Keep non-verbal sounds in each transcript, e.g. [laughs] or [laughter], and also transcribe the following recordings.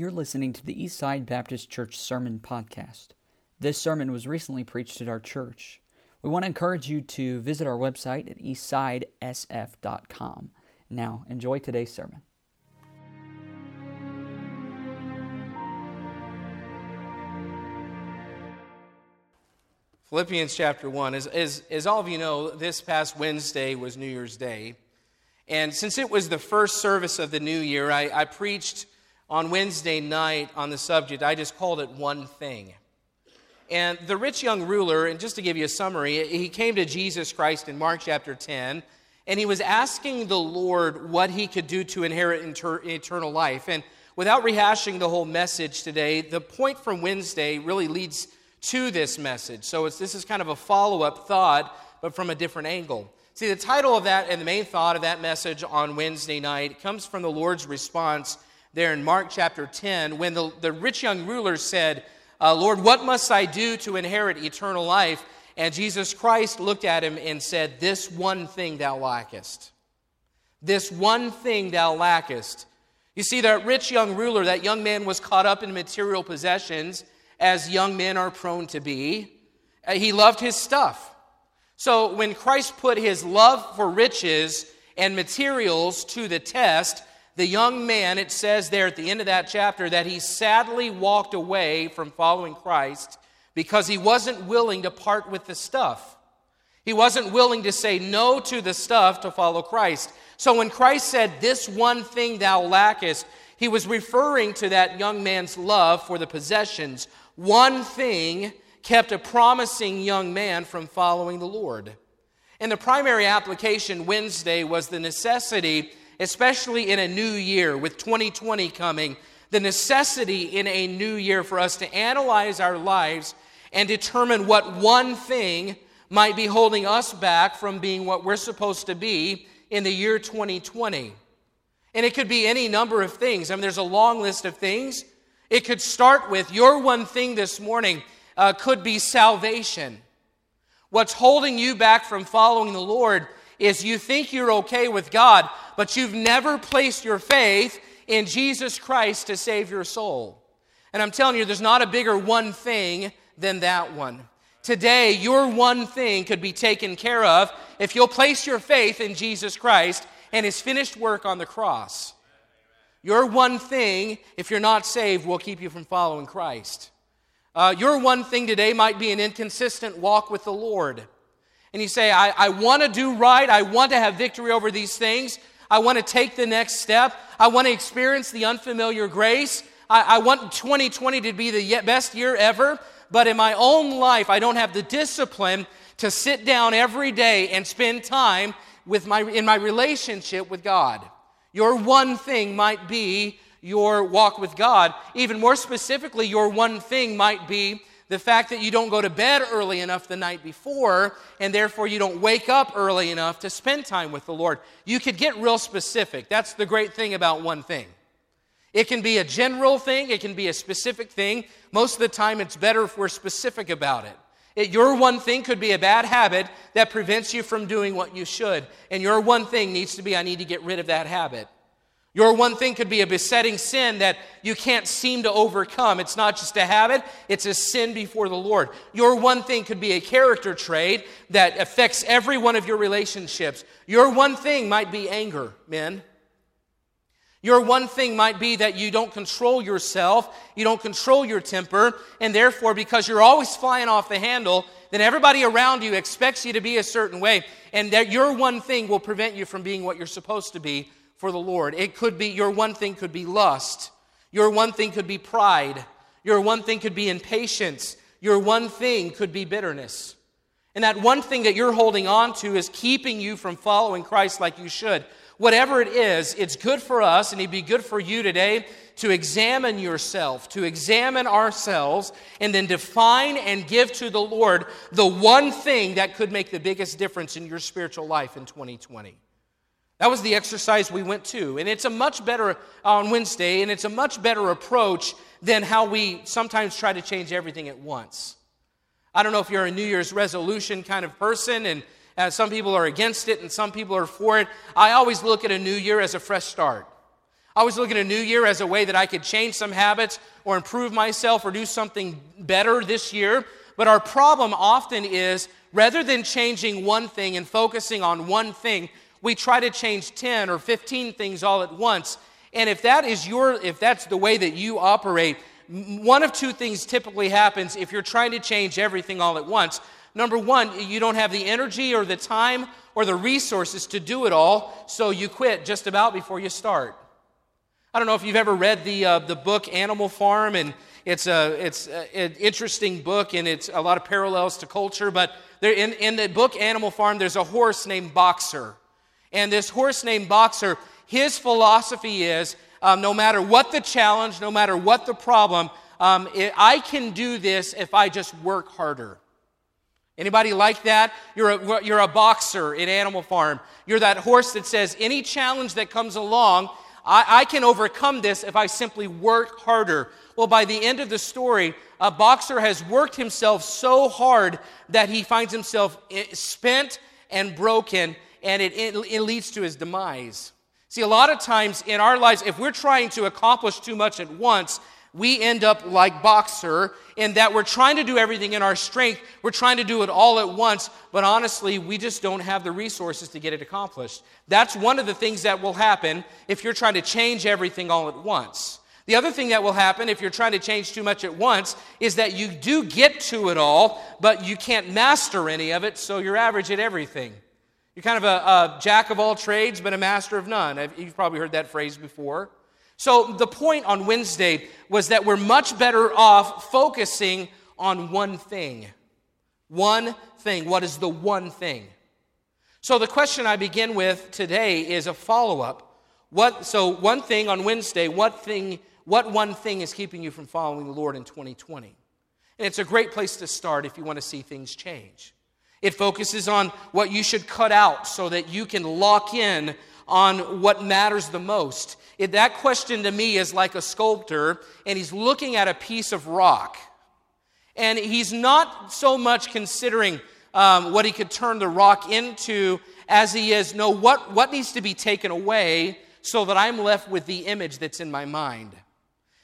You're listening to the Eastside Baptist Church Sermon Podcast. This sermon was recently preached at our church. We want to encourage you to visit our website at eastsidesf.com. Now, enjoy today's sermon. Philippians chapter 1. As, as, as all of you know, this past Wednesday was New Year's Day. And since it was the first service of the new year, I, I preached on Wednesday night on the subject. I just called it One Thing. And the rich young ruler, and just to give you a summary, he came to Jesus Christ in Mark chapter 10, and he was asking the Lord what he could do to inherit inter- eternal life. And without rehashing the whole message today, the point from Wednesday really leads to this message. So this is kind of a follow up thought, but from a different angle. See, the title of that and the main thought of that message on Wednesday night comes from the Lord's response there in Mark chapter 10 when the, the rich young ruler said, uh, Lord, what must I do to inherit eternal life? And Jesus Christ looked at him and said, This one thing thou lackest. This one thing thou lackest. You see, that rich young ruler, that young man was caught up in material possessions, as young men are prone to be. Uh, he loved his stuff. So when Christ put his love for riches and materials to the test, the young man, it says there at the end of that chapter, that he sadly walked away from following Christ because he wasn't willing to part with the stuff. He wasn't willing to say no to the stuff to follow Christ. So when Christ said, This one thing thou lackest, he was referring to that young man's love for the possessions. One thing kept a promising young man from following the Lord. And the primary application Wednesday was the necessity, especially in a new year with 2020 coming, the necessity in a new year for us to analyze our lives and determine what one thing might be holding us back from being what we're supposed to be in the year 2020. And it could be any number of things. I mean, there's a long list of things. It could start with your one thing this morning uh, could be salvation. What's holding you back from following the Lord is you think you're okay with God, but you've never placed your faith in Jesus Christ to save your soul. And I'm telling you, there's not a bigger one thing than that one. Today, your one thing could be taken care of if you'll place your faith in Jesus Christ and his finished work on the cross. Your one thing, if you're not saved, will keep you from following Christ. Uh, your one thing today might be an inconsistent walk with the Lord. And you say, I, I want to do right. I want to have victory over these things. I want to take the next step. I want to experience the unfamiliar grace. I, I want 2020 to be the best year ever. But in my own life, I don't have the discipline to sit down every day and spend time with my, in my relationship with God. Your one thing might be your walk with God. Even more specifically, your one thing might be the fact that you don't go to bed early enough the night before, and therefore you don't wake up early enough to spend time with the Lord. You could get real specific. That's the great thing about one thing. It can be a general thing, it can be a specific thing. Most of the time, it's better if we're specific about it. it. Your one thing could be a bad habit that prevents you from doing what you should. And your one thing needs to be I need to get rid of that habit. Your one thing could be a besetting sin that you can't seem to overcome. It's not just a habit, it's a sin before the Lord. Your one thing could be a character trait that affects every one of your relationships. Your one thing might be anger, men. Your one thing might be that you don't control yourself, you don't control your temper, and therefore, because you're always flying off the handle, then everybody around you expects you to be a certain way, and that your one thing will prevent you from being what you're supposed to be for the Lord. It could be your one thing could be lust. Your one thing could be pride. Your one thing could be impatience. Your one thing could be bitterness. And that one thing that you're holding on to is keeping you from following Christ like you should. Whatever it is, it's good for us, and it'd be good for you today to examine yourself, to examine ourselves, and then define and give to the Lord the one thing that could make the biggest difference in your spiritual life in 2020. That was the exercise we went to. And it's a much better, on Wednesday, and it's a much better approach than how we sometimes try to change everything at once. I don't know if you're a New Year's resolution kind of person, and uh, some people are against it and some people are for it. I always look at a new year as a fresh start. I was looking at a new year as a way that I could change some habits or improve myself or do something better this year. But our problem often is rather than changing one thing and focusing on one thing, we try to change 10 or 15 things all at once. And if that is your if that's the way that you operate, one of two things typically happens if you're trying to change everything all at once. Number 1, you don't have the energy or the time or the resources to do it all, so you quit just about before you start. I don't know if you've ever read the, uh, the book Animal Farm, and it's, a, it's a, an interesting book, and it's a lot of parallels to culture. But there, in, in the book Animal Farm, there's a horse named Boxer. And this horse named Boxer, his philosophy is um, no matter what the challenge, no matter what the problem, um, it, I can do this if I just work harder. Anybody like that? You're a, you're a boxer in Animal Farm. You're that horse that says, any challenge that comes along, I, I can overcome this if I simply work harder. Well, by the end of the story, a boxer has worked himself so hard that he finds himself eh, spent and broken, and it, it, it leads to his demise. See, a lot of times in our lives, if we're trying to accomplish too much at once, we end up like Boxer in that we're trying to do everything in our strength. We're trying to do it all at once, but honestly, we just don't have the resources to get it accomplished. That's one of the things that will happen if you're trying to change everything all at once. The other thing that will happen if you're trying to change too much at once is that you do get to it all, but you can't master any of it, so you're average at everything. You're kind of a, a jack of all trades, but a master of none. You've probably heard that phrase before. So, the point on Wednesday was that we're much better off focusing on one thing. One thing. What is the one thing? So, the question I begin with today is a follow up. What, so, one thing on Wednesday, what, thing, what one thing is keeping you from following the Lord in 2020? And it's a great place to start if you want to see things change. It focuses on what you should cut out so that you can lock in on what matters the most. It, that question to me is like a sculptor, and he's looking at a piece of rock. And he's not so much considering um, what he could turn the rock into as he is, no, what, what needs to be taken away so that I'm left with the image that's in my mind.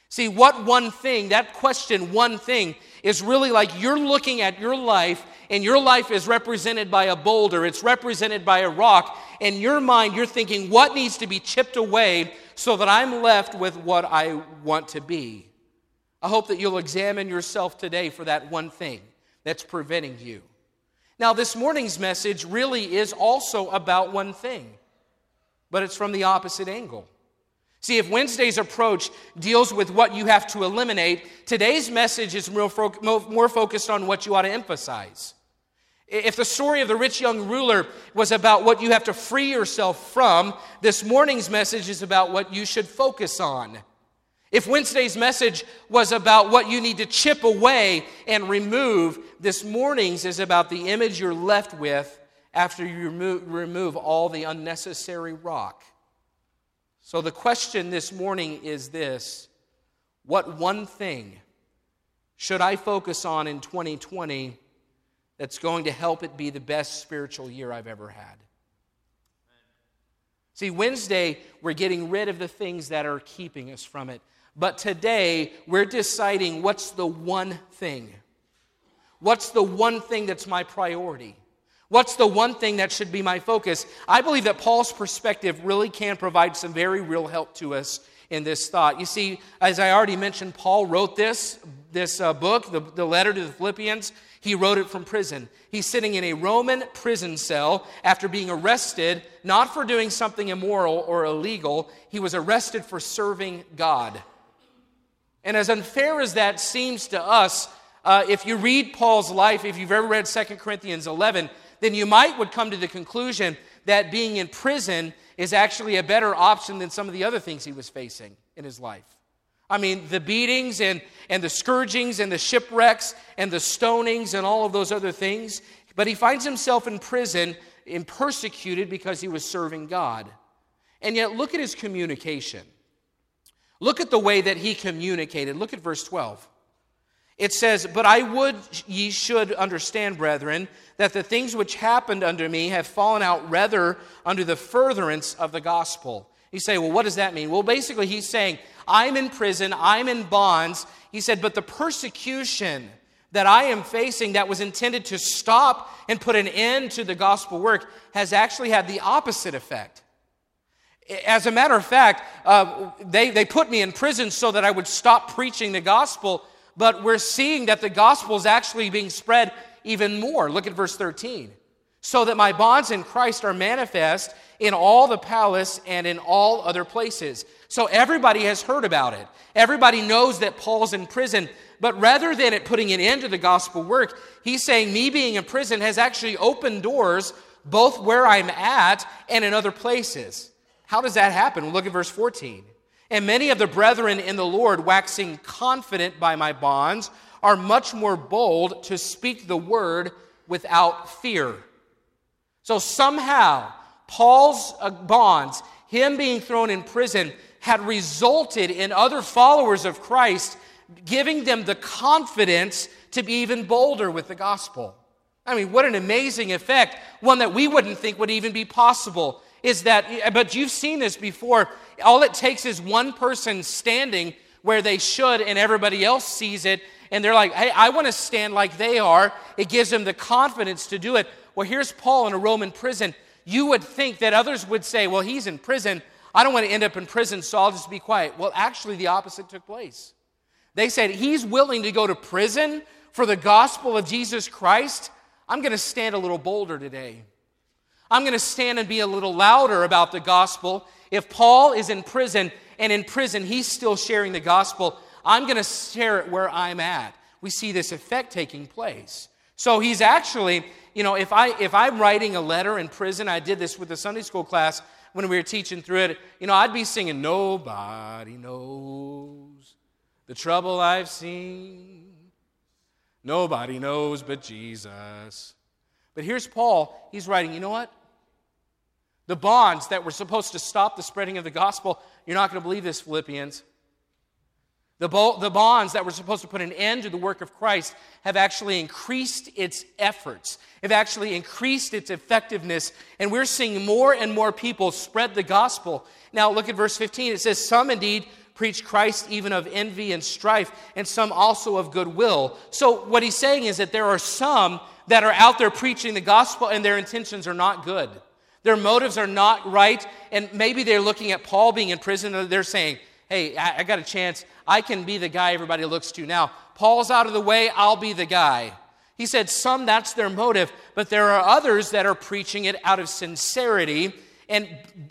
See, what one thing, that question, one thing, is really like you're looking at your life, and your life is represented by a boulder, it's represented by a rock. In your mind, you're thinking, what needs to be chipped away so that I'm left with what I want to be? I hope that you'll examine yourself today for that one thing that's preventing you. Now, this morning's message really is also about one thing, but it's from the opposite angle. See, if Wednesday's approach deals with what you have to eliminate, today's message is more, more focused on what you ought to emphasize. If the story of the rich young ruler was about what you have to free yourself from, this morning's message is about what you should focus on. If Wednesday's message was about what you need to chip away and remove, this morning's is about the image you're left with after you remove all the unnecessary rock. So, the question this morning is this What one thing should I focus on in 2020 that's going to help it be the best spiritual year I've ever had? See, Wednesday, we're getting rid of the things that are keeping us from it. But today, we're deciding what's the one thing. What's the one thing that's my priority? What's the one thing that should be my focus? I believe that Paul's perspective really can provide some very real help to us in this thought. You see, as I already mentioned, Paul wrote this, this uh, book, the, the letter to the Philippians. He wrote it from prison. He's sitting in a Roman prison cell after being arrested, not for doing something immoral or illegal. He was arrested for serving God. And as unfair as that seems to us, uh, if you read Paul's life, if you've ever read 2 Corinthians 11, then you might would come to the conclusion that being in prison is actually a better option than some of the other things he was facing in his life. I mean, the beatings and, and the scourgings and the shipwrecks and the stonings and all of those other things. But he finds himself in prison and persecuted because he was serving God. And yet, look at his communication. Look at the way that he communicated. Look at verse 12. It says, But I would ye should understand, brethren, that the things which happened unto me have fallen out rather under the furtherance of the gospel. You say, well, what does that mean? Well, basically, he's saying, I'm in prison, I'm in bonds. He said, but the persecution that I am facing that was intended to stop and put an end to the gospel work has actually had the opposite effect. As a matter of fact, uh, they, they put me in prison so that I would stop preaching the gospel, but we're seeing that the gospel is actually being spread even more. Look at verse 13. So that my bonds in Christ are manifest in all the palace and in all other places. So everybody has heard about it. Everybody knows that Paul's in prison. But rather than it putting an end to the gospel work, he's saying me being in prison has actually opened doors both where I'm at and in other places. How does that happen? look at verse 14. And many of the brethren in the Lord, waxing confident by my bonds, are much more bold to speak the word without fear. So somehow, Paul's uh, bonds, him being thrown in prison, had resulted in other followers of Christ giving them the confidence to be even bolder with the gospel. I mean, what an amazing effect, one that we wouldn't think would even be possible. Is that, but you've seen this before. All it takes is one person standing where they should, and everybody else sees it, and they're like, hey, I want to stand like they are. It gives them the confidence to do it. Well, here's Paul in a Roman prison. You would think that others would say, well, he's in prison. I don't want to end up in prison, so I'll just be quiet. Well, actually, the opposite took place. They said, He's willing to go to prison for the gospel of Jesus Christ. I'm going to stand a little bolder today. I'm going to stand and be a little louder about the gospel. If Paul is in prison and in prison he's still sharing the gospel, I'm going to share it where I'm at. We see this effect taking place. So he's actually, you know, if I if I'm writing a letter in prison, I did this with the Sunday school class when we were teaching through it, you know, I'd be singing nobody knows the trouble I've seen. Nobody knows but Jesus. But here's Paul. He's writing, you know what? The bonds that were supposed to stop the spreading of the gospel, you're not going to believe this, Philippians. The, bo- the bonds that were supposed to put an end to the work of Christ have actually increased its efforts, have actually increased its effectiveness, and we're seeing more and more people spread the gospel. Now, look at verse 15. It says, Some indeed preach Christ even of envy and strife, and some also of goodwill. So, what he's saying is that there are some that are out there preaching the gospel and their intentions are not good. Their motives are not right, and maybe they're looking at Paul being in prison and they're saying, Hey, I, I got a chance. I can be the guy everybody looks to now. Paul's out of the way, I'll be the guy. He said, Some, that's their motive, but there are others that are preaching it out of sincerity and,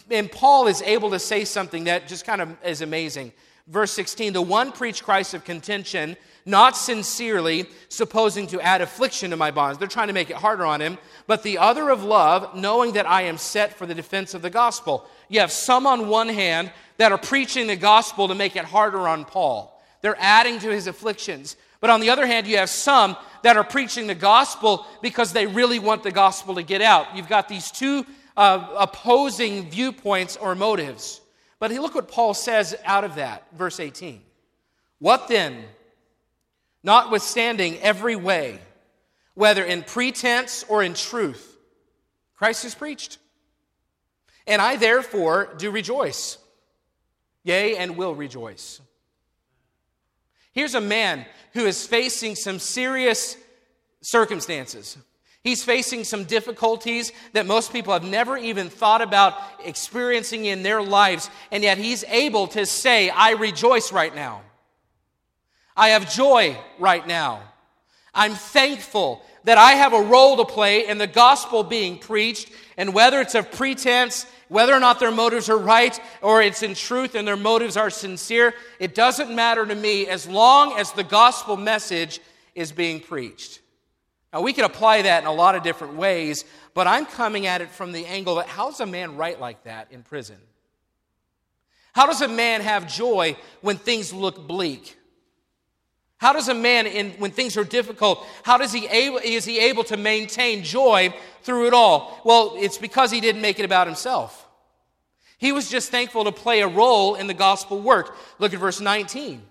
and Paul is able to say something that just kind of is amazing. Verse 16 The one preached Christ of contention, not sincerely, supposing to add affliction to my bonds. They're trying to make it harder on him. But the other of love, knowing that I am set for the defense of the gospel. You have some on one hand that are preaching the gospel to make it harder on Paul. They're adding to his afflictions. But on the other hand, you have some that are preaching the gospel because they really want the gospel to get out. You've got these two uh, opposing viewpoints or motives. But look what Paul says out of that, verse 18. What then? Notwithstanding every way, whether in pretense or in truth, Christ is preached. And I therefore do rejoice, yea, and will rejoice. Here's a man who is facing some serious circumstances. He's facing some difficulties that most people have never even thought about experiencing in their lives, and yet he's able to say, I rejoice right now. I have joy right now. I'm thankful that I have a role to play in the gospel being preached, and whether it's of pretense, whether or not their motives are right, or it's in truth and their motives are sincere, it doesn't matter to me as long as the gospel message is being preached. Now, we can apply that in a lot of different ways, but I'm coming at it from the angle that how does a man write like that in prison? How does a man have joy when things look bleak? How does a man, in, when things are difficult, how does he able, is he able to maintain joy through it all? Well, it's because he didn't make it about himself. He was just thankful to play a role in the gospel work. Look at verse 19.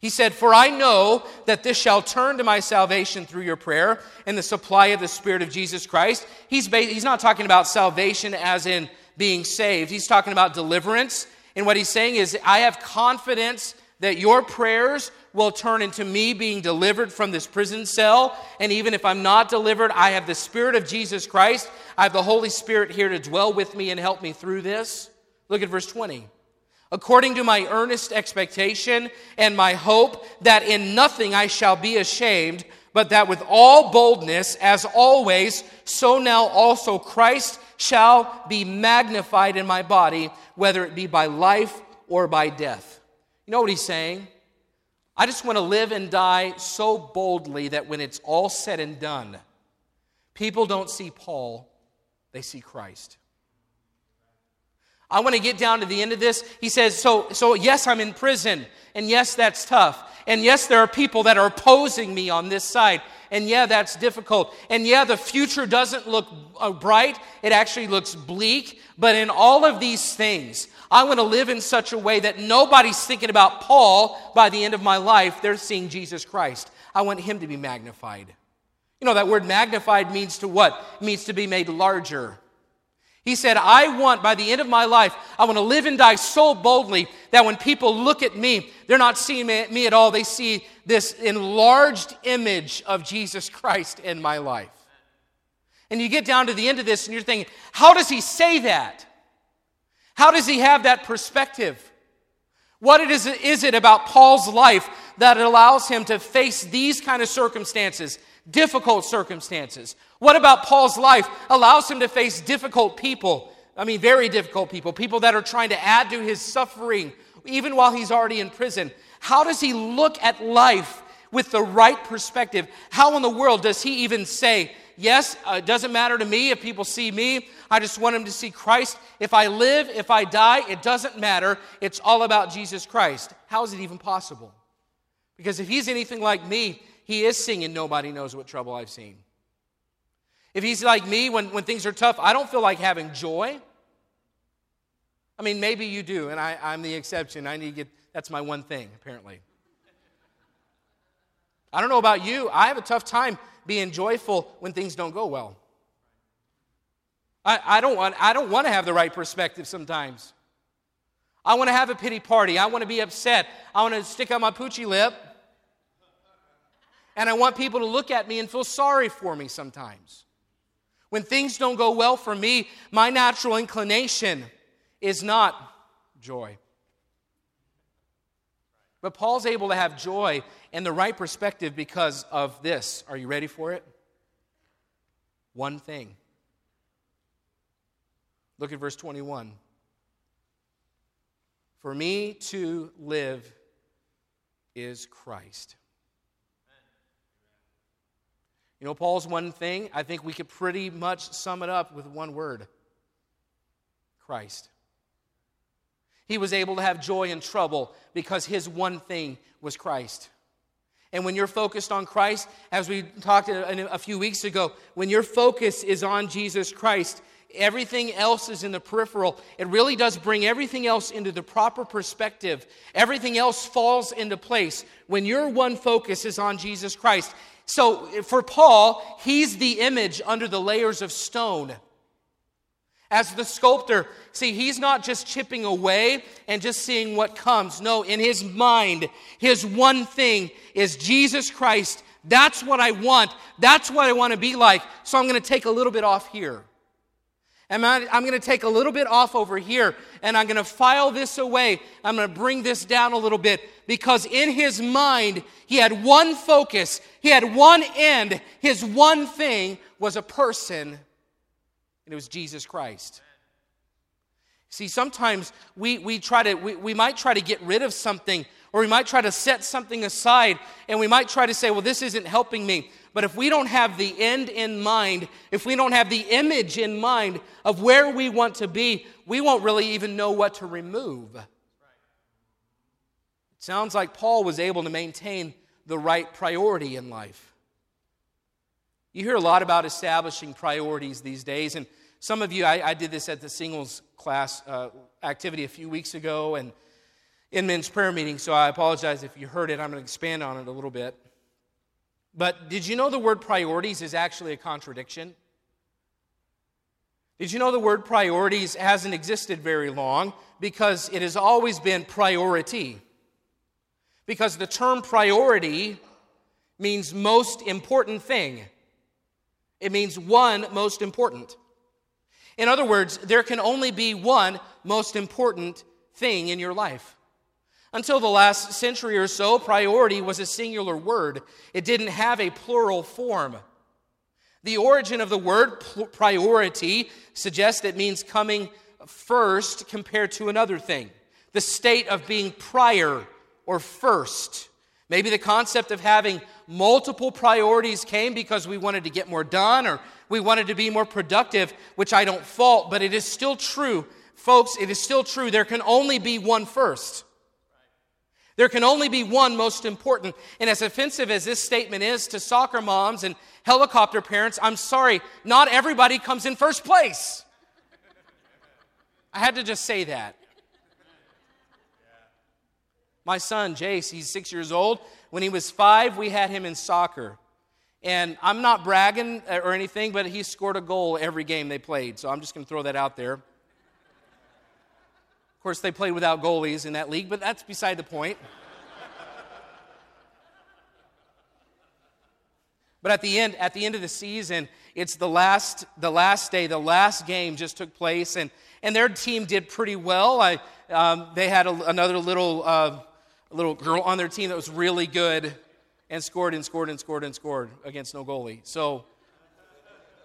He said, For I know that this shall turn to my salvation through your prayer and the supply of the Spirit of Jesus Christ. He's, ba- he's not talking about salvation as in being saved. He's talking about deliverance. And what he's saying is, I have confidence that your prayers will turn into me being delivered from this prison cell. And even if I'm not delivered, I have the Spirit of Jesus Christ. I have the Holy Spirit here to dwell with me and help me through this. Look at verse 20. According to my earnest expectation and my hope that in nothing I shall be ashamed, but that with all boldness, as always, so now also Christ shall be magnified in my body, whether it be by life or by death. You know what he's saying? I just want to live and die so boldly that when it's all said and done, people don't see Paul, they see Christ. I want to get down to the end of this. He says, so, so yes, I'm in prison, and yes, that's tough. And yes, there are people that are opposing me on this side. And yeah, that's difficult. And yeah, the future doesn't look uh, bright, it actually looks bleak. But in all of these things, I want to live in such a way that nobody's thinking about Paul by the end of my life. They're seeing Jesus Christ. I want him to be magnified. You know, that word magnified means to what? It means to be made larger. He said, I want, by the end of my life, I want to live and die so boldly that when people look at me, they're not seeing me at all. They see this enlarged image of Jesus Christ in my life. And you get down to the end of this and you're thinking, how does he say that? How does he have that perspective? What it is, is it about Paul's life that allows him to face these kind of circumstances, difficult circumstances? What about Paul's life allows him to face difficult people? I mean, very difficult people, people that are trying to add to his suffering, even while he's already in prison. How does he look at life with the right perspective? How in the world does he even say, Yes, uh, it doesn't matter to me if people see me. I just want them to see Christ. If I live, if I die, it doesn't matter. It's all about Jesus Christ. How is it even possible? Because if he's anything like me, he is singing Nobody Knows What Trouble I've Seen. If he's like me, when, when things are tough, I don't feel like having joy. I mean, maybe you do, and I, I'm the exception. I need to get, that's my one thing, apparently. I don't know about you. I have a tough time being joyful when things don't go well. I, I, don't, want, I don't want to have the right perspective sometimes. I want to have a pity party. I want to be upset. I want to stick out my poochy lip. And I want people to look at me and feel sorry for me sometimes. When things don't go well for me, my natural inclination is not joy. But Paul's able to have joy and the right perspective because of this. Are you ready for it? One thing. Look at verse 21. For me to live is Christ. You know, Paul's one thing, I think we could pretty much sum it up with one word Christ. He was able to have joy in trouble because his one thing was Christ. And when you're focused on Christ, as we talked a, few weeks ago, when your focus is on Jesus Christ, everything else is in the peripheral. It really does bring everything else into the proper perspective. Everything else falls into place when your one focus is on Jesus Christ. So for Paul, he's the image under the layers of stone. As the sculptor, see, he's not just chipping away and just seeing what comes. No, in his mind, his one thing is Jesus Christ. That's what I want. That's what I want to be like. So I'm going to take a little bit off here. And I'm going to take a little bit off over here and I'm going to file this away. I'm going to bring this down a little bit because in his mind, he had one focus, he had one end. His one thing was a person and it was Jesus Christ. See, sometimes we, we try to, we, we might try to get rid of something, or we might try to set something aside, and we might try to say, well, this isn't helping me. But if we don't have the end in mind, if we don't have the image in mind of where we want to be, we won't really even know what to remove. It sounds like Paul was able to maintain the right priority in life. You hear a lot about establishing priorities these days, and some of you, I, I did this at the singles class uh, activity a few weeks ago and in men's prayer meeting, so I apologize if you heard it. I'm going to expand on it a little bit. But did you know the word priorities is actually a contradiction? Did you know the word priorities hasn't existed very long because it has always been priority? Because the term priority means most important thing. It means one most important. In other words, there can only be one most important thing in your life. Until the last century or so, priority was a singular word, it didn't have a plural form. The origin of the word priority suggests it means coming first compared to another thing, the state of being prior or first. Maybe the concept of having multiple priorities came because we wanted to get more done or we wanted to be more productive, which I don't fault, but it is still true. Folks, it is still true. There can only be one first. There can only be one most important. And as offensive as this statement is to soccer moms and helicopter parents, I'm sorry, not everybody comes in first place. I had to just say that. My son, Jace, he's six years old. When he was five, we had him in soccer. And I'm not bragging uh, or anything, but he scored a goal every game they played. So I'm just going to throw that out there. Of course, they played without goalies in that league, but that's beside the point. But at the end, at the end of the season, it's the last, the last day, the last game just took place, and, and their team did pretty well. I, um, they had a, another little, uh, little girl on their team that was really good and scored and scored and scored and scored against no goalie. So,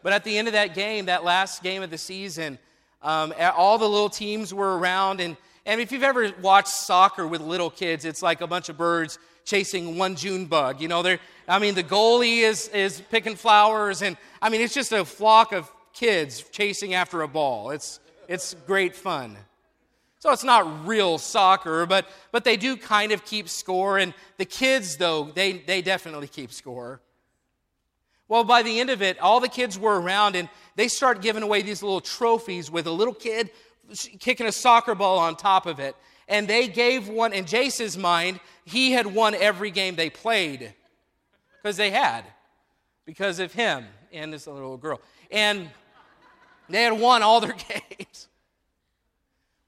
but at the end of that game, that last game of the season, um, all the little teams were around, and, and if you've ever watched soccer with little kids, it's like a bunch of birds chasing one June bug. You know, I mean, the goalie is, is picking flowers, and I mean, it's just a flock of kids chasing after a ball. It's, it's great fun. So it's not real soccer, but, but they do kind of keep score. And the kids, though, they, they definitely keep score. Well, by the end of it, all the kids were around and they start giving away these little trophies with a little kid kicking a soccer ball on top of it and they gave one, in Jace's mind, he had won every game they played because they had, because of him and this little girl. And they had won all their [laughs] games.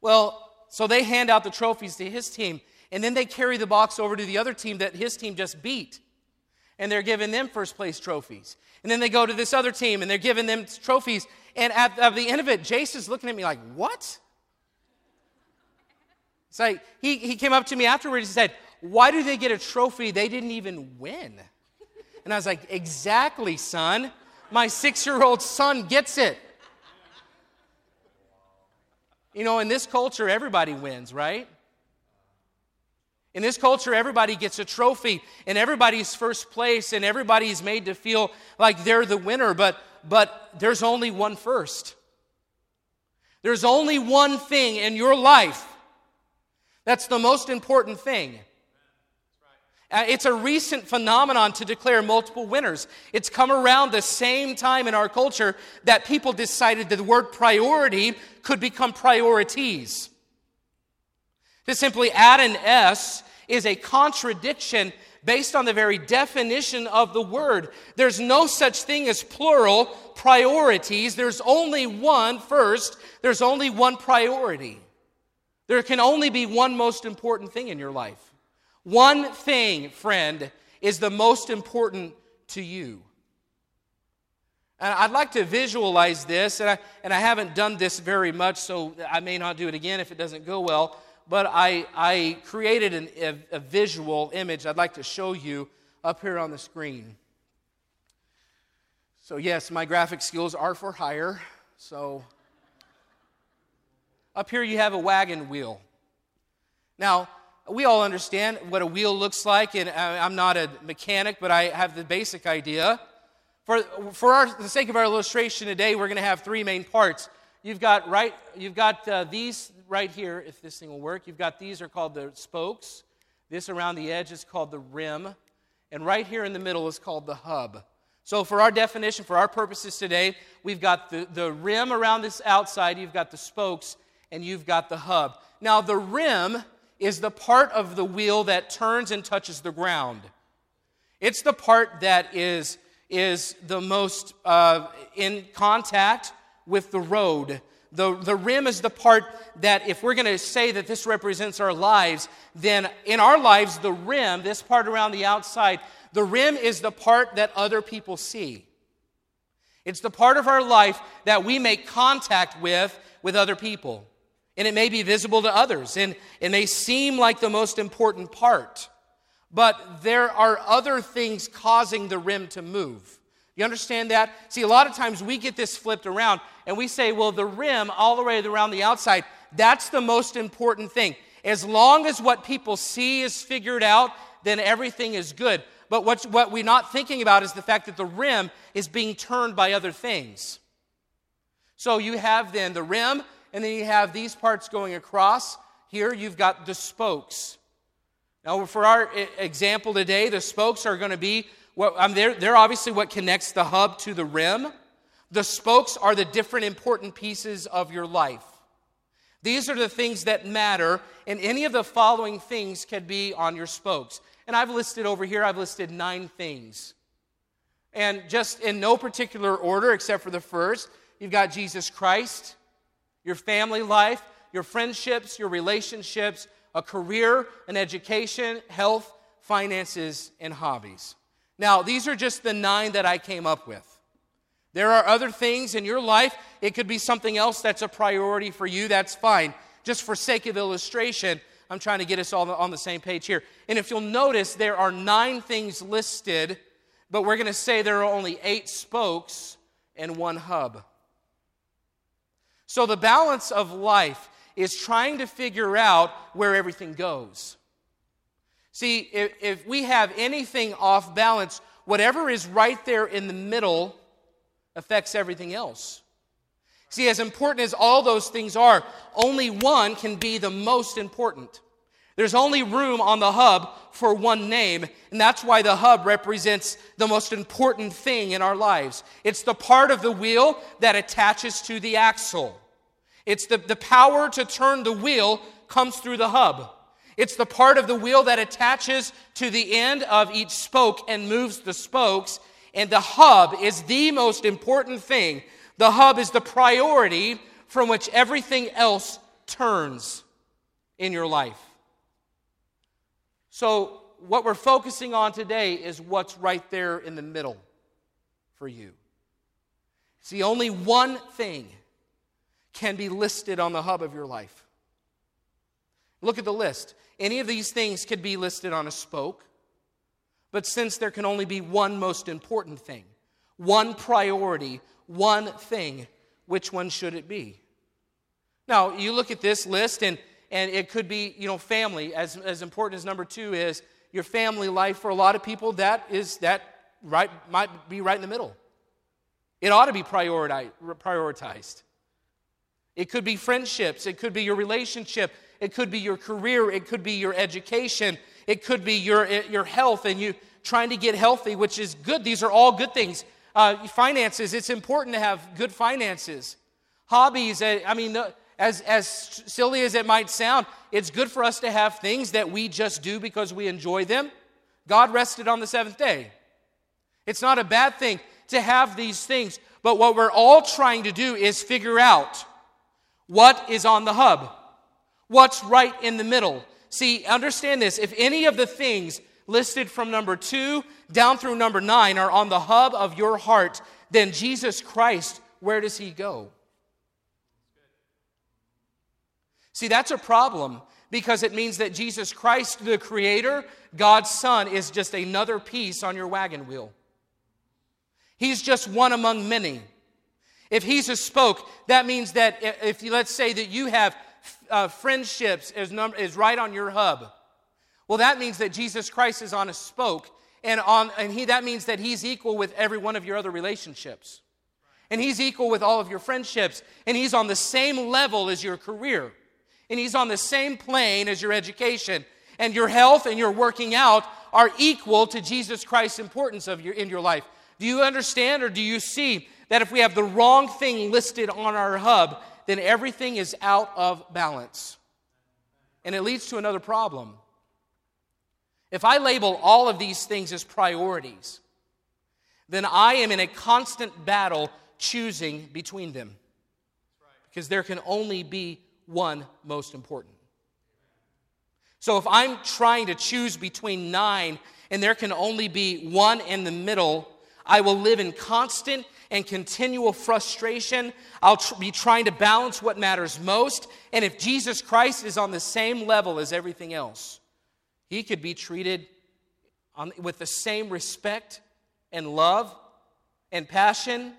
Well, so they hand out the trophies to his team, and then they carry the box over to the other team that his team just beat. And they're giving them first place trophies. And then they go to this other team and they're giving them trophies. And at, at the end of it, Jason's looking at me like, What? It's like he, he came up to me afterwards and said, Why do they get a trophy they didn't even win? And I was like, Exactly, son. My six year old son gets it. You know, in this culture, everybody wins, right? In this culture, everybody gets a trophy and everybody's first place and everybody's made to feel like they're the winner, but, but there's only one first. There's only one thing in your life that's the most important thing. Uh, it's a recent phenomenon to declare multiple winners. It's come around the same time in our culture that people decided that the word priority could become priorities. To simply add an S is a contradiction based on the very definition of the word. There's no such thing as plural priorities. There's only one first, there's only one priority. There can only be one most important thing in your life. One thing, friend, is the most important to you. And I'd like to visualize this, and I, and I haven't done this very much, so I may not do it again if it doesn't go well. But I, I created an, a, a visual image I'd like to show you up here on the screen. So, yes, my graphic skills are for hire. So, up here you have a wagon wheel. Now, we all understand what a wheel looks like, and I'm not a mechanic, but I have the basic idea. For, for our, the sake of our illustration today, we're going to have three main parts. You've got right, you've got uh, these right here, if this thing will work. You've got these are called the spokes. This around the edge is called the rim, and right here in the middle is called the hub. So, for our definition, for our purposes today, we've got the, the rim around this outside, you've got the spokes, and you've got the hub. Now, the rim is the part of the wheel that turns and touches the ground. It's the part that is, is the most uh, in contact with the road. The, the rim is the part that, if we're going to say that this represents our lives, then in our lives, the rim, this part around the outside, the rim is the part that other people see. It's the part of our life that we make contact with with other people. And it may be visible to others, and it may seem like the most important part. But there are other things causing the rim to move. You understand that? See, a lot of times we get this flipped around and we say, well, the rim all the way around the outside, that's the most important thing. As long as what people see is figured out, then everything is good. But what, what we're not thinking about is the fact that the rim is being turned by other things. So you have then the rim, and then you have these parts going across. Here you've got the spokes. Now, for our example today, the spokes are going to be what um, they're, they're obviously what connects the hub to the rim. The spokes are the different important pieces of your life. These are the things that matter, and any of the following things can be on your spokes. And I've listed over here, I've listed nine things. And just in no particular order except for the first, you've got Jesus Christ, your family life, your friendships, your relationships, a career, an education, health, finances, and hobbies. Now, these are just the nine that I came up with. There are other things in your life. It could be something else that's a priority for you. That's fine. Just for sake of illustration, I'm trying to get us all on the same page here. And if you'll notice, there are nine things listed, but we're going to say there are only eight spokes and one hub. So the balance of life is trying to figure out where everything goes. See, if, if we have anything off balance, whatever is right there in the middle affects everything else. See, as important as all those things are, only one can be the most important. There's only room on the hub for one name, and that's why the hub represents the most important thing in our lives. It's the part of the wheel that attaches to the axle. It's the, the power to turn the wheel comes through the hub. It's the part of the wheel that attaches to the end of each spoke and moves the spokes. And the hub is the most important thing. The hub is the priority from which everything else turns in your life. So, what we're focusing on today is what's right there in the middle for you. See, only one thing can be listed on the hub of your life. Look at the list. Any of these things could be listed on a spoke, but since there can only be one most important thing, one priority, one thing, which one should it be? Now, you look at this list, and, and it could be, you know, family, as, as important as number two is, your family life for a lot of people, that is that right might be right in the middle. It ought to be prioritized. It could be friendships, it could be your relationship, it could be your career, it could be your education, it could be your, your health and you trying to get healthy, which is good. These are all good things. Uh, finances, it's important to have good finances. Hobbies, eh, I mean, as, as silly as it might sound, it's good for us to have things that we just do because we enjoy them. God rested on the seventh day. It's not a bad thing to have these things, but what we're all trying to do is figure out what is on the hub? What's right in the middle? See, understand this. If any of the things listed from number two down through number nine are on the hub of your heart, then Jesus Christ, where does he go? See, that's a problem because it means that Jesus Christ, the Creator, God's Son, is just another piece on your wagon wheel. He's just one among many. If he's a spoke, that means that if let's say that you have uh, friendships is, number, is right on your hub, well, that means that Jesus Christ is on a spoke, and, on, and he, that means that he's equal with every one of your other relationships. And he's equal with all of your friendships, and he's on the same level as your career, and he's on the same plane as your education, and your health and your working out are equal to Jesus Christ's importance of your, in your life. Do you understand or do you see that if we have the wrong thing listed on our hub, then everything is out of balance. And it leads to another problem. If I label all of these things as priorities, then I am in a constant battle choosing between them. because there can only be one most important. So if I'm trying to choose between nine and there can only be one in the middle, I will live in constant and continual frustration. I'll tr- be trying to balance what matters most. And if Jesus Christ is on the same level as everything else, he could be treated on, with the same respect and love and passion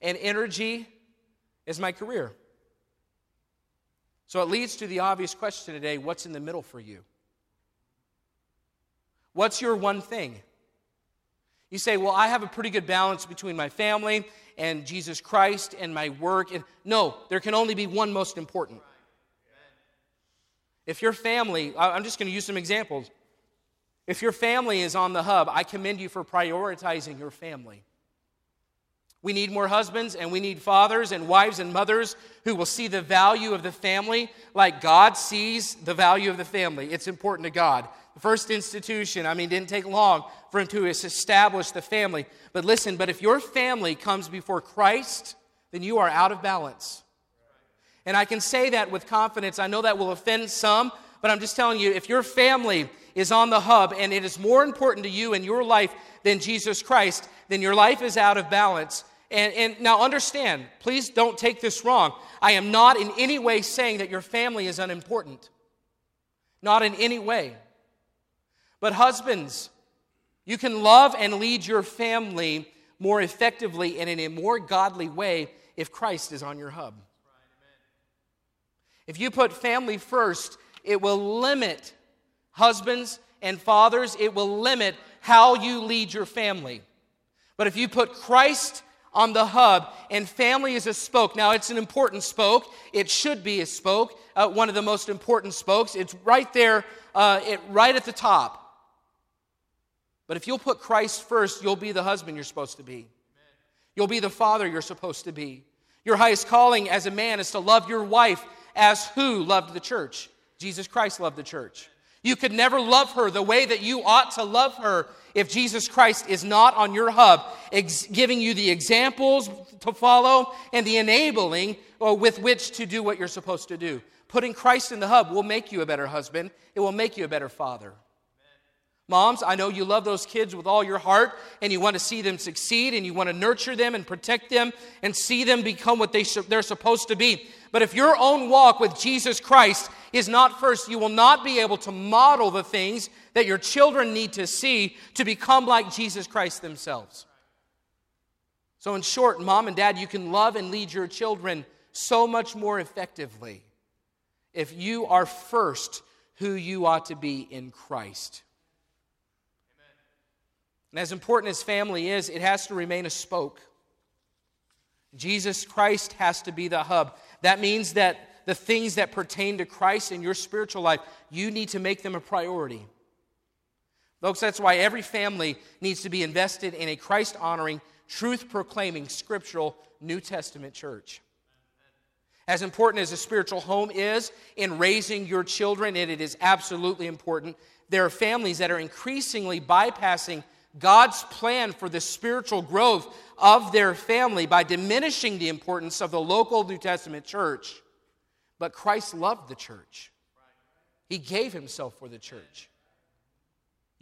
and energy as my career. So it leads to the obvious question today what's in the middle for you? What's your one thing? You say, Well, I have a pretty good balance between my family and Jesus Christ and my work. And no, there can only be one most important. If your family, I'm just going to use some examples. If your family is on the hub, I commend you for prioritizing your family. We need more husbands and we need fathers and wives and mothers who will see the value of the family like God sees the value of the family. It's important to God. The first institution, I mean, didn't take long for him to establish the family. But listen, but if your family comes before Christ, then you are out of balance. And I can say that with confidence. I know that will offend some, but I'm just telling you if your family is on the hub and it is more important to you in your life than Jesus Christ, then your life is out of balance and, and now understand, please don't take this wrong. I am not in any way saying that your family is unimportant. Not in any way. But husbands, you can love and lead your family more effectively and in a more godly way if Christ is on your hub. If you put family first, it will limit husbands and fathers, it will limit how you lead your family. But if you put Christ on the hub, and family is a spoke. Now, it's an important spoke. It should be a spoke, uh, one of the most important spokes. It's right there, uh, it, right at the top. But if you'll put Christ first, you'll be the husband you're supposed to be. You'll be the father you're supposed to be. Your highest calling as a man is to love your wife as who loved the church? Jesus Christ loved the church. You could never love her the way that you ought to love her if Jesus Christ is not on your hub, ex- giving you the examples to follow and the enabling uh, with which to do what you're supposed to do. Putting Christ in the hub will make you a better husband, it will make you a better father. Moms, I know you love those kids with all your heart and you want to see them succeed and you want to nurture them and protect them and see them become what they they're supposed to be. But if your own walk with Jesus Christ is not first, you will not be able to model the things that your children need to see to become like Jesus Christ themselves. So, in short, mom and dad, you can love and lead your children so much more effectively if you are first who you ought to be in Christ. And as important as family is, it has to remain a spoke. Jesus Christ has to be the hub. That means that the things that pertain to Christ in your spiritual life, you need to make them a priority. Folks, that's why every family needs to be invested in a Christ honoring, truth proclaiming, scriptural New Testament church. As important as a spiritual home is in raising your children, and it is absolutely important, there are families that are increasingly bypassing God's plan for the spiritual growth of their family by diminishing the importance of the local New Testament church. But Christ loved the church, He gave Himself for the church.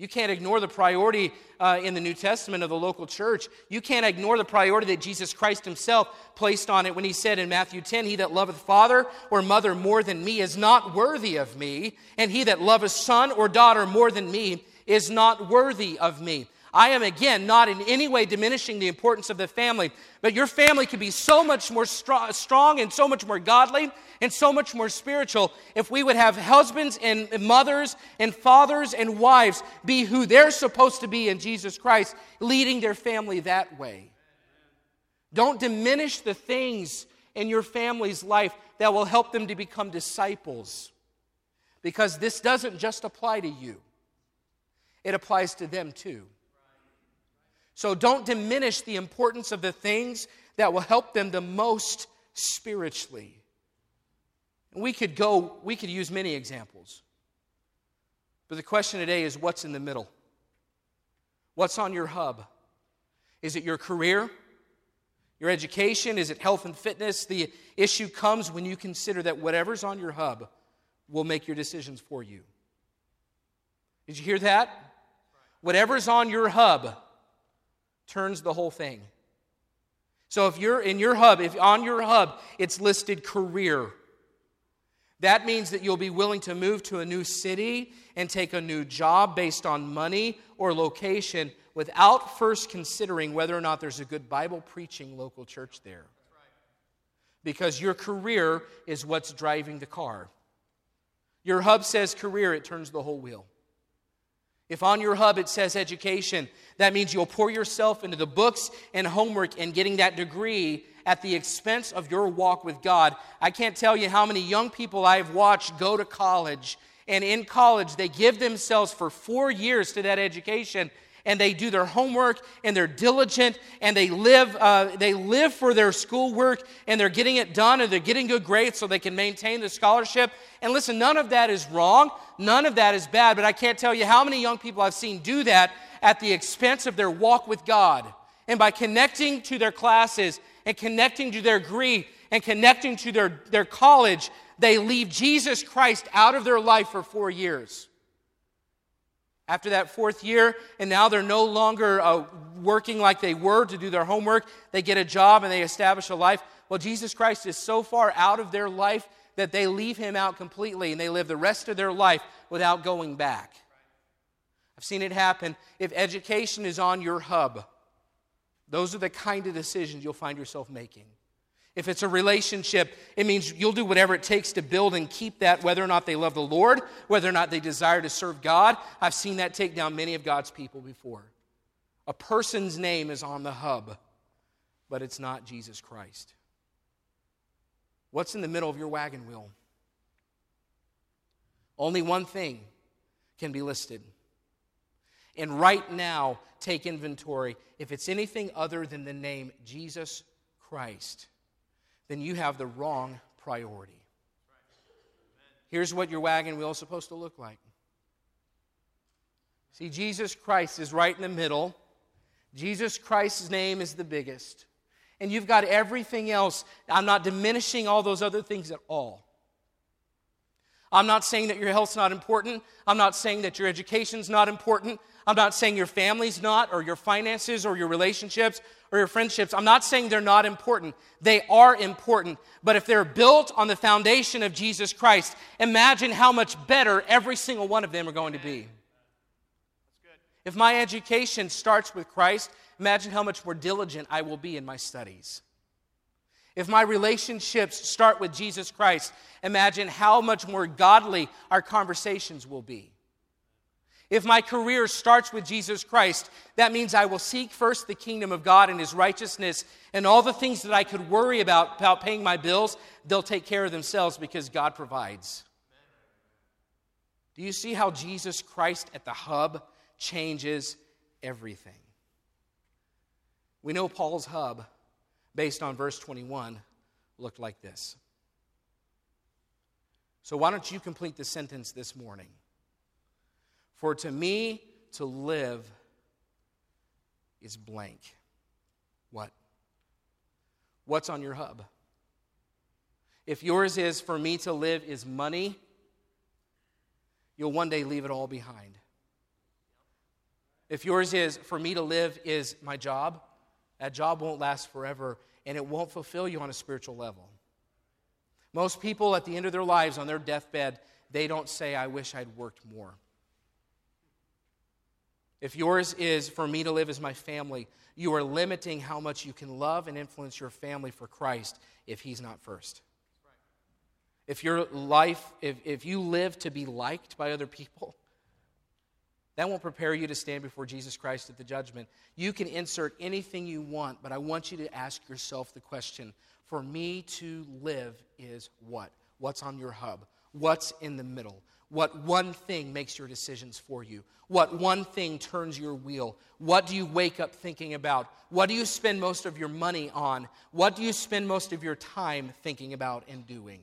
You can't ignore the priority uh, in the New Testament of the local church. You can't ignore the priority that Jesus Christ himself placed on it when he said in Matthew 10, He that loveth father or mother more than me is not worthy of me, and he that loveth son or daughter more than me is not worthy of me. I am, again, not in any way diminishing the importance of the family, but your family could be so much more strong and so much more godly and so much more spiritual if we would have husbands and mothers and fathers and wives be who they're supposed to be in Jesus Christ, leading their family that way. Don't diminish the things in your family's life that will help them to become disciples because this doesn't just apply to you, it applies to them too. So don't diminish the importance of the things that will help them the most spiritually. We could go, we could use many examples. But the question today is what's in the middle? What's on your hub? Is it your career? Your education, is it health and fitness? The issue comes when you consider that whatever's on your hub will make your decisions for you. Did you hear that? Whatever's on your hub turns the whole thing. So if you're in your hub, if on your hub it's listed career, that means that you'll be willing to move to a new city and take a new job based on money or location without first considering whether or not there's a good Bible preaching local church there. Because your career is what's driving the car. Your hub says career, it turns the whole wheel. If on your hub it says education, that means you'll pour yourself into the books and homework and getting that degree at the expense of your walk with God. I can't tell you how many young people I've watched go to college, and in college, they give themselves for four years to that education. And they do their homework and they're diligent and they live, uh, they live for their schoolwork and they're getting it done and they're getting good grades so they can maintain the scholarship. And listen, none of that is wrong. None of that is bad. But I can't tell you how many young people I've seen do that at the expense of their walk with God. And by connecting to their classes and connecting to their degree and connecting to their, their college, they leave Jesus Christ out of their life for four years. After that fourth year, and now they're no longer uh, working like they were to do their homework, they get a job and they establish a life. Well, Jesus Christ is so far out of their life that they leave him out completely and they live the rest of their life without going back. I've seen it happen. If education is on your hub, those are the kind of decisions you'll find yourself making. If it's a relationship, it means you'll do whatever it takes to build and keep that, whether or not they love the Lord, whether or not they desire to serve God. I've seen that take down many of God's people before. A person's name is on the hub, but it's not Jesus Christ. What's in the middle of your wagon wheel? Only one thing can be listed and right now take inventory. If it's anything other than the name Jesus Christ, then you have the wrong priority. Here's what your wagon wheel is supposed to look like. See, Jesus Christ is right in the middle. Jesus Christ's name is the biggest. And you've got everything else. I'm not diminishing all those other things at all. I'm not saying that your health's not important. I'm not saying that your education's not important. I'm not saying your family's not, or your finances, or your relationships, or your friendships. I'm not saying they're not important. They are important. But if they're built on the foundation of Jesus Christ, imagine how much better every single one of them are going to be. If my education starts with Christ, imagine how much more diligent I will be in my studies. If my relationships start with Jesus Christ, imagine how much more godly our conversations will be. If my career starts with Jesus Christ, that means I will seek first the kingdom of God and his righteousness, and all the things that I could worry about, about paying my bills, they'll take care of themselves because God provides. Do you see how Jesus Christ at the hub changes everything? We know Paul's hub, based on verse 21, looked like this. So, why don't you complete the sentence this morning? For to me to live is blank. What? What's on your hub? If yours is for me to live is money, you'll one day leave it all behind. If yours is for me to live is my job, that job won't last forever and it won't fulfill you on a spiritual level. Most people at the end of their lives on their deathbed, they don't say, I wish I'd worked more. If yours is for me to live as my family, you are limiting how much you can love and influence your family for Christ if He's not first. If your life, if, if you live to be liked by other people, that won't prepare you to stand before Jesus Christ at the judgment. You can insert anything you want, but I want you to ask yourself the question for me to live is what? What's on your hub? What's in the middle? What one thing makes your decisions for you? What one thing turns your wheel? What do you wake up thinking about? What do you spend most of your money on? What do you spend most of your time thinking about and doing?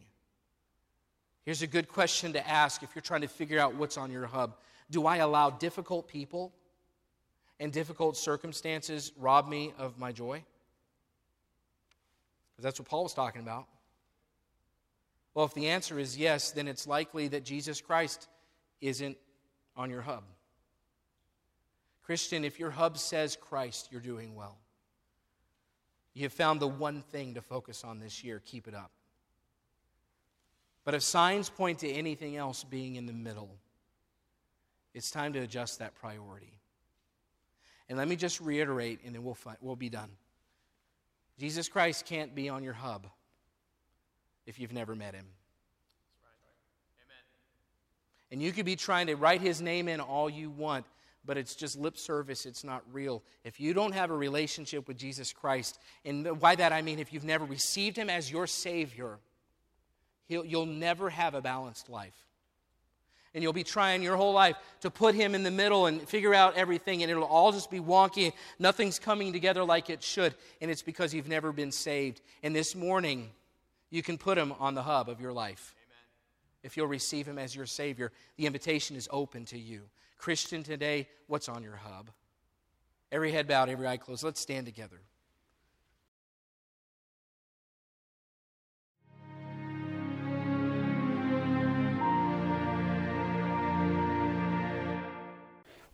Here's a good question to ask if you're trying to figure out what's on your hub. Do I allow difficult people and difficult circumstances rob me of my joy? Because that's what Paul was talking about. Well, if the answer is yes, then it's likely that Jesus Christ isn't on your hub. Christian, if your hub says Christ, you're doing well. You have found the one thing to focus on this year. Keep it up. But if signs point to anything else being in the middle, it's time to adjust that priority. And let me just reiterate, and then we'll, find, we'll be done. Jesus Christ can't be on your hub if you've never met him. And you could be trying to write his name in all you want, but it's just lip service. It's not real. If you don't have a relationship with Jesus Christ, and by that I mean if you've never received him as your Savior, you'll never have a balanced life. And you'll be trying your whole life to put him in the middle and figure out everything, and it'll all just be wonky. Nothing's coming together like it should, and it's because you've never been saved. And this morning, you can put him on the hub of your life. Amen. If you'll receive him as your Savior, the invitation is open to you. Christian, today, what's on your hub? Every head bowed, every eye closed. Let's stand together.